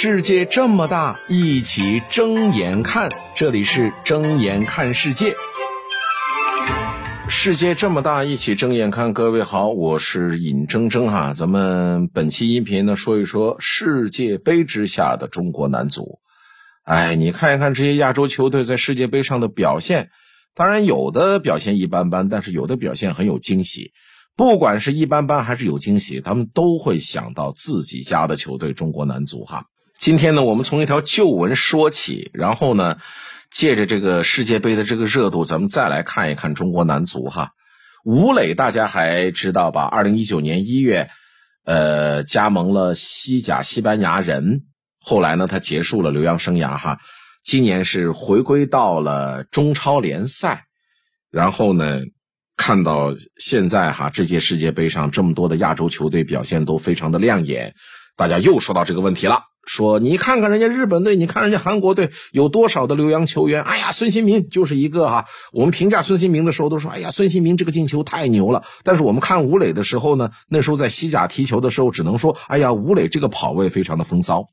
世界这么大，一起睁眼看。这里是睁眼看世界。世界这么大，一起睁眼看。各位好，我是尹铮铮哈。咱们本期音频呢，说一说世界杯之下的中国男足。哎，你看一看这些亚洲球队在世界杯上的表现，当然有的表现一般般，但是有的表现很有惊喜。不管是一般般还是有惊喜，他们都会想到自己家的球队中国男足哈。今天呢，我们从一条旧闻说起，然后呢，借着这个世界杯的这个热度，咱们再来看一看中国男足哈。吴磊大家还知道吧？二零一九年一月，呃，加盟了西甲西班牙人，后来呢，他结束了留洋生涯哈。今年是回归到了中超联赛，然后呢。看到现在哈，这届世界杯上这么多的亚洲球队表现都非常的亮眼，大家又说到这个问题了，说你看看人家日本队，你看人家韩国队有多少的留洋球员？哎呀，孙兴民就是一个哈。我们评价孙兴民的时候都说，哎呀，孙兴民这个进球太牛了。但是我们看吴磊的时候呢，那时候在西甲踢球的时候，只能说，哎呀，吴磊这个跑位非常的风骚。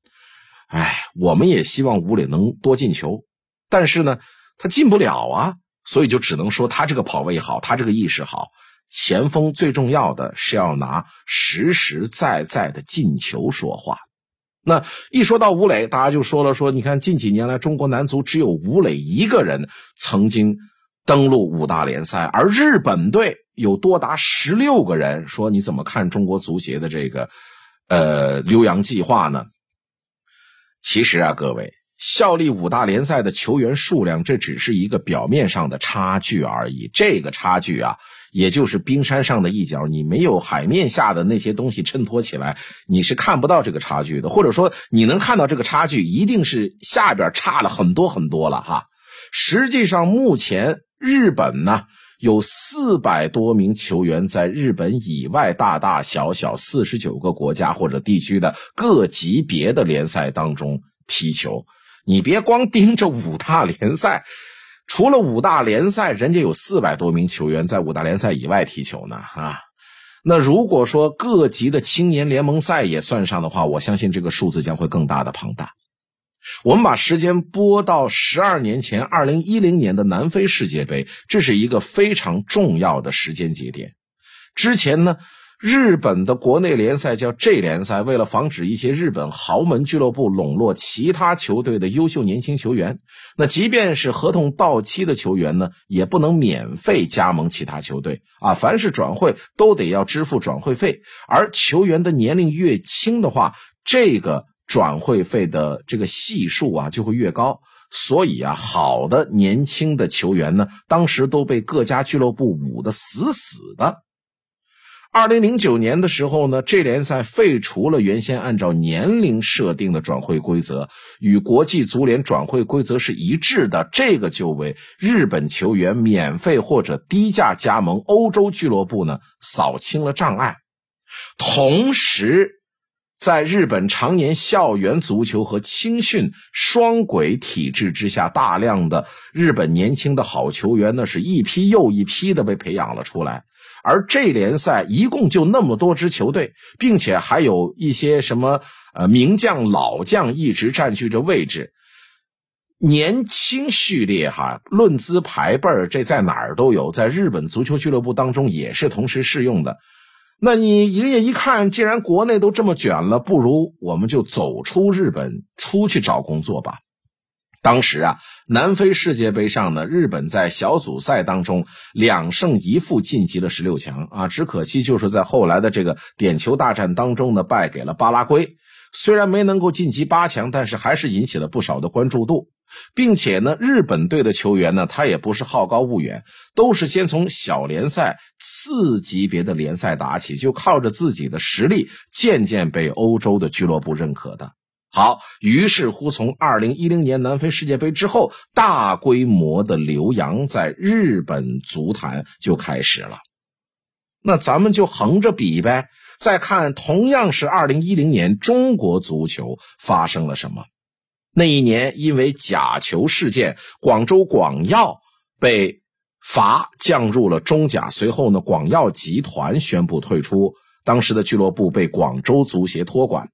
哎，我们也希望吴磊能多进球，但是呢，他进不了啊。所以就只能说他这个跑位好，他这个意识好。前锋最重要的是要拿实实在在的进球说话。那一说到吴磊，大家就说了说，你看近几年来中国男足只有吴磊一个人曾经登陆五大联赛，而日本队有多达十六个人。说你怎么看中国足协的这个呃留洋计划呢？其实啊，各位。效力五大联赛的球员数量，这只是一个表面上的差距而已。这个差距啊，也就是冰山上的一角，你没有海面下的那些东西衬托起来，你是看不到这个差距的。或者说，你能看到这个差距，一定是下边差了很多很多了哈。实际上，目前日本呢有四百多名球员在日本以外大大小小四十九个国家或者地区的各级别的联赛当中踢球。你别光盯着五大联赛，除了五大联赛，人家有四百多名球员在五大联赛以外踢球呢啊！那如果说各级的青年联盟赛也算上的话，我相信这个数字将会更大的庞大。我们把时间拨到十二年前，二零一零年的南非世界杯，这是一个非常重要的时间节点。之前呢？日本的国内联赛叫 J 联赛，为了防止一些日本豪门俱乐部笼络其他球队的优秀年轻球员，那即便是合同到期的球员呢，也不能免费加盟其他球队啊。凡是转会都得要支付转会费，而球员的年龄越轻的话，这个转会费的这个系数啊就会越高。所以啊，好的年轻的球员呢，当时都被各家俱乐部捂得死死的。二零零九年的时候呢，这联赛废除了原先按照年龄设定的转会规则，与国际足联转会规则是一致的。这个就为日本球员免费或者低价加盟欧洲俱乐部呢扫清了障碍。同时，在日本常年校园足球和青训双轨体制之下，大量的日本年轻的好球员呢是一批又一批的被培养了出来。而这联赛一共就那么多支球队，并且还有一些什么呃名将、老将一直占据着位置，年轻序列哈，论资排辈儿，这在哪儿都有，在日本足球俱乐部当中也是同时适用的。那你人家一看，既然国内都这么卷了，不如我们就走出日本，出去找工作吧。当时啊，南非世界杯上呢，日本在小组赛当中两胜一负晋级了十六强啊，只可惜就是在后来的这个点球大战当中呢，败给了巴拉圭。虽然没能够晋级八强，但是还是引起了不少的关注度，并且呢，日本队的球员呢，他也不是好高骛远，都是先从小联赛次级别的联赛打起，就靠着自己的实力，渐渐被欧洲的俱乐部认可的。好，于是乎，从二零一零年南非世界杯之后，大规模的留洋在日本足坛就开始了。那咱们就横着比呗，再看同样是二零一零年中国足球发生了什么。那一年因为假球事件，广州广药被罚降入了中甲，随后呢，广药集团宣布退出，当时的俱乐部被广州足协托管。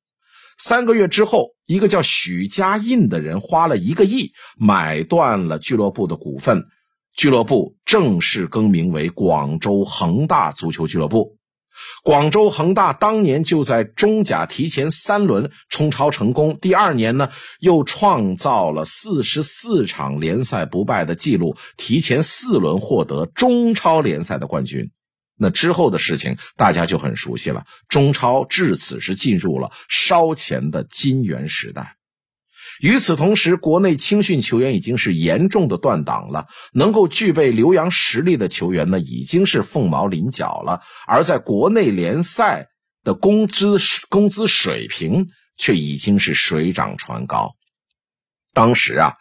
三个月之后，一个叫许家印的人花了一个亿买断了俱乐部的股份，俱乐部正式更名为广州恒大足球俱乐部。广州恒大当年就在中甲提前三轮冲超成功，第二年呢又创造了四十四场联赛不败的记录，提前四轮获得中超联赛的冠军。那之后的事情大家就很熟悉了。中超至此是进入了烧钱的金元时代。与此同时，国内青训球员已经是严重的断档了，能够具备留洋实力的球员呢，已经是凤毛麟角了。而在国内联赛的工资工资水平却已经是水涨船高。当时啊，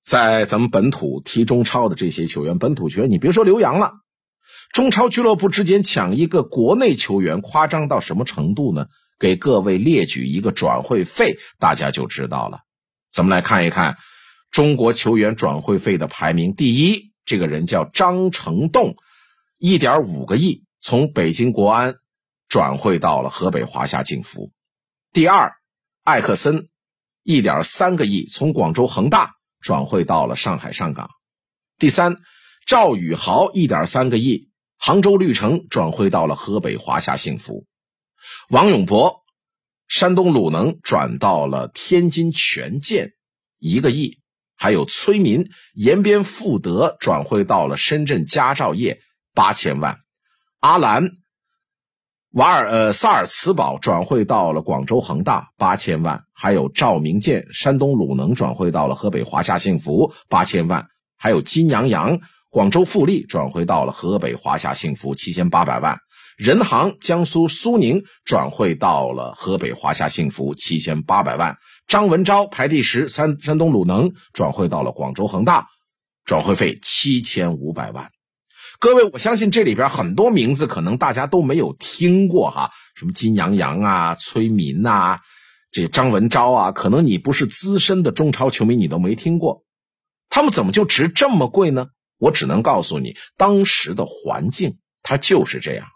在咱们本土踢中超的这些球员，本土球员，你别说留洋了。中超俱乐部之间抢一个国内球员，夸张到什么程度呢？给各位列举一个转会费，大家就知道了。咱们来看一看中国球员转会费的排名。第一，这个人叫张成栋，一点五个亿从北京国安转会到了河北华夏幸福。第二，艾克森，一点三个亿从广州恒大转会到了上海上港。第三，赵宇豪，一点三个亿。杭州绿城转会到了河北华夏幸福，王永博，山东鲁能转到了天津权健，一个亿；还有崔民，延边富德转会到了深圳佳兆业，八千万；阿兰，瓦尔呃萨尔茨堡转会到了广州恒大，八千万；还有赵明剑，山东鲁能转会到了河北华夏幸福，八千万；还有金阳阳。广州富力转会到了河北华夏幸福，七千八百万；人行江苏苏宁转会到了河北华夏幸福，七千八百万；张文钊排第十，山山东鲁能转会到了广州恒大，转会费七千五百万。各位，我相信这里边很多名字可能大家都没有听过哈，什么金阳洋啊、崔民呐、这张文钊啊，可能你不是资深的中超球迷，你都没听过，他们怎么就值这么贵呢？我只能告诉你，当时的环境它就是这样。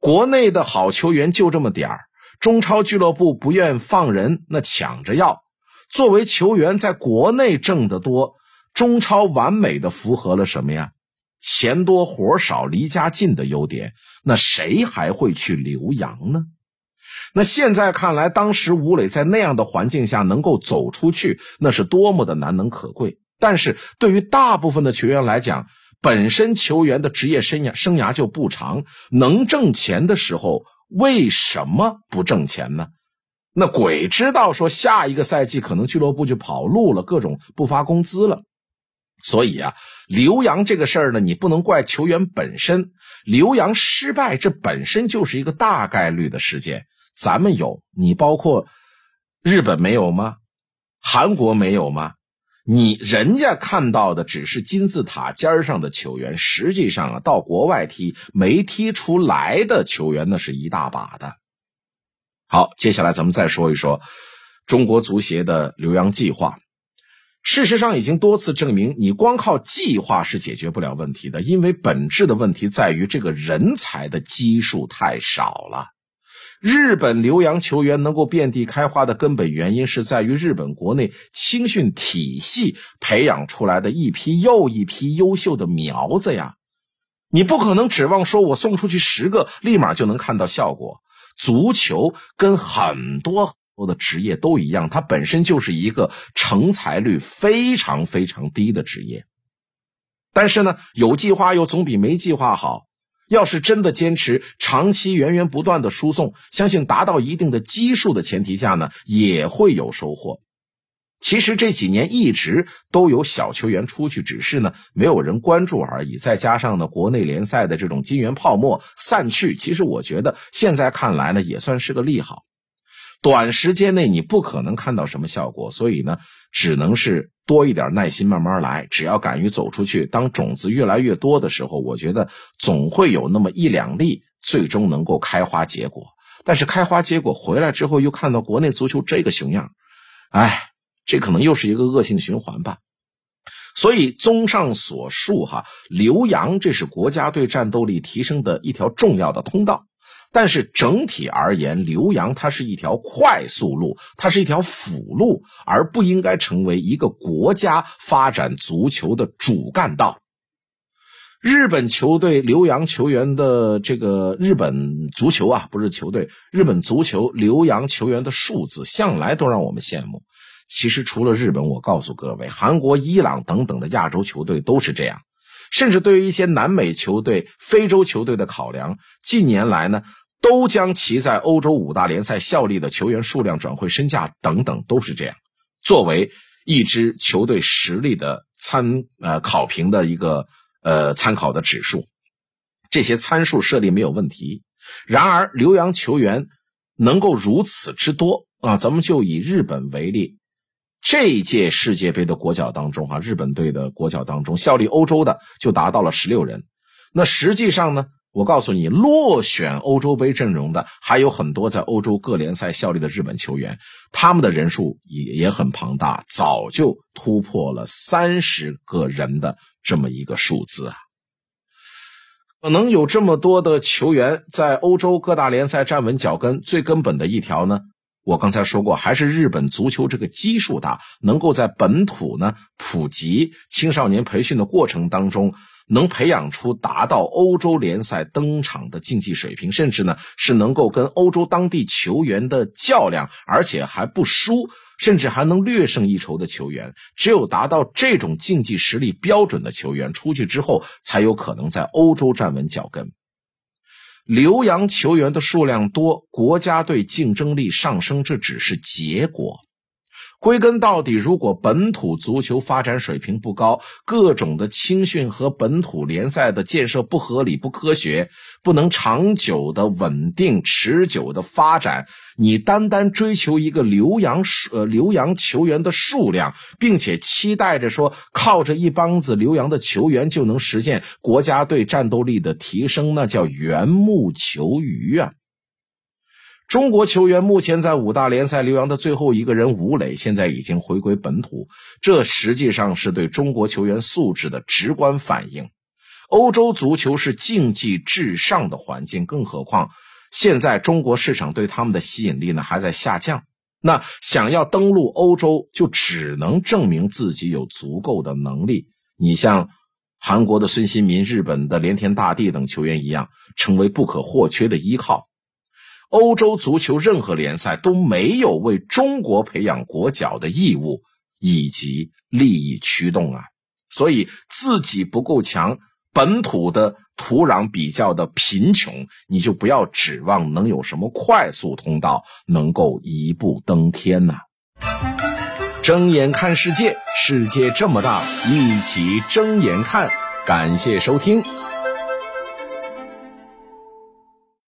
国内的好球员就这么点儿，中超俱乐部不愿放人，那抢着要。作为球员在国内挣得多，中超完美的符合了什么呀？钱多活少、离家近的优点。那谁还会去留洋呢？那现在看来，当时吴磊在那样的环境下能够走出去，那是多么的难能可贵。但是对于大部分的球员来讲，本身球员的职业生涯生涯就不长，能挣钱的时候为什么不挣钱呢？那鬼知道说下一个赛季可能俱乐部就跑路了，各种不发工资了。所以啊，留洋这个事儿呢，你不能怪球员本身，留洋失败这本身就是一个大概率的事件。咱们有，你包括日本没有吗？韩国没有吗？你人家看到的只是金字塔尖上的球员，实际上啊，到国外踢没踢出来的球员那是一大把的。好，接下来咱们再说一说中国足协的留洋计划。事实上，已经多次证明，你光靠计划是解决不了问题的，因为本质的问题在于这个人才的基数太少了。日本留洋球员能够遍地开花的根本原因是在于日本国内青训体系培养出来的一批又一批优秀的苗子呀，你不可能指望说我送出去十个立马就能看到效果。足球跟很多很多的职业都一样，它本身就是一个成才率非常非常低的职业。但是呢，有计划又总比没计划好。要是真的坚持长期源源不断的输送，相信达到一定的基数的前提下呢，也会有收获。其实这几年一直都有小球员出去，只是呢没有人关注而已。再加上呢国内联赛的这种金元泡沫散去，其实我觉得现在看来呢也算是个利好。短时间内你不可能看到什么效果，所以呢只能是。多一点耐心，慢慢来。只要敢于走出去，当种子越来越多的时候，我觉得总会有那么一两粒最终能够开花结果。但是开花结果回来之后，又看到国内足球这个熊样，哎，这可能又是一个恶性循环吧。所以，综上所述，哈，留洋这是国家队战斗力提升的一条重要的通道。但是整体而言，留洋它是一条快速路，它是一条辅路，而不应该成为一个国家发展足球的主干道。日本球队留洋球员的这个日本足球啊，不是球队，日本足球留洋球员的数字向来都让我们羡慕。其实除了日本，我告诉各位，韩国、伊朗等等的亚洲球队都是这样。甚至对于一些南美球队、非洲球队的考量，近年来呢，都将其在欧洲五大联赛效力的球员数量、转会身价等等都是这样，作为一支球队实力的参呃考评的一个。呃，参考的指数，这些参数设立没有问题。然而，留洋球员能够如此之多啊，咱们就以日本为例，这一届世界杯的国脚当中，啊，日本队的国脚当中效力欧洲的就达到了十六人。那实际上呢，我告诉你，落选欧洲杯阵容的还有很多在欧洲各联赛效力的日本球员，他们的人数也也很庞大，早就突破了三十个人的。这么一个数字啊，可能有这么多的球员在欧洲各大联赛站稳脚跟，最根本的一条呢，我刚才说过，还是日本足球这个基数大，能够在本土呢普及青少年培训的过程当中。能培养出达到欧洲联赛登场的竞技水平，甚至呢是能够跟欧洲当地球员的较量，而且还不输，甚至还能略胜一筹的球员。只有达到这种竞技实力标准的球员，出去之后才有可能在欧洲站稳脚跟。留洋球员的数量多，国家队竞争力上升，这只是结果。归根到底，如果本土足球发展水平不高，各种的青训和本土联赛的建设不合理、不科学，不能长久的、稳定、持久的发展，你单单追求一个留洋呃留洋球员的数量，并且期待着说靠着一帮子留洋的球员就能实现国家队战斗力的提升，那叫缘木求鱼啊！中国球员目前在五大联赛留洋的最后一个人吴磊，现在已经回归本土，这实际上是对中国球员素质的直观反映。欧洲足球是竞技至上的环境，更何况现在中国市场对他们的吸引力呢还在下降。那想要登陆欧洲，就只能证明自己有足够的能力。你像韩国的孙兴民、日本的连田大地等球员一样，成为不可或缺的依靠。欧洲足球任何联赛都没有为中国培养国脚的义务以及利益驱动啊，所以自己不够强，本土的土壤比较的贫穷，你就不要指望能有什么快速通道能够一步登天呐。睁眼看世界，世界这么大，一起睁眼看。感谢收听。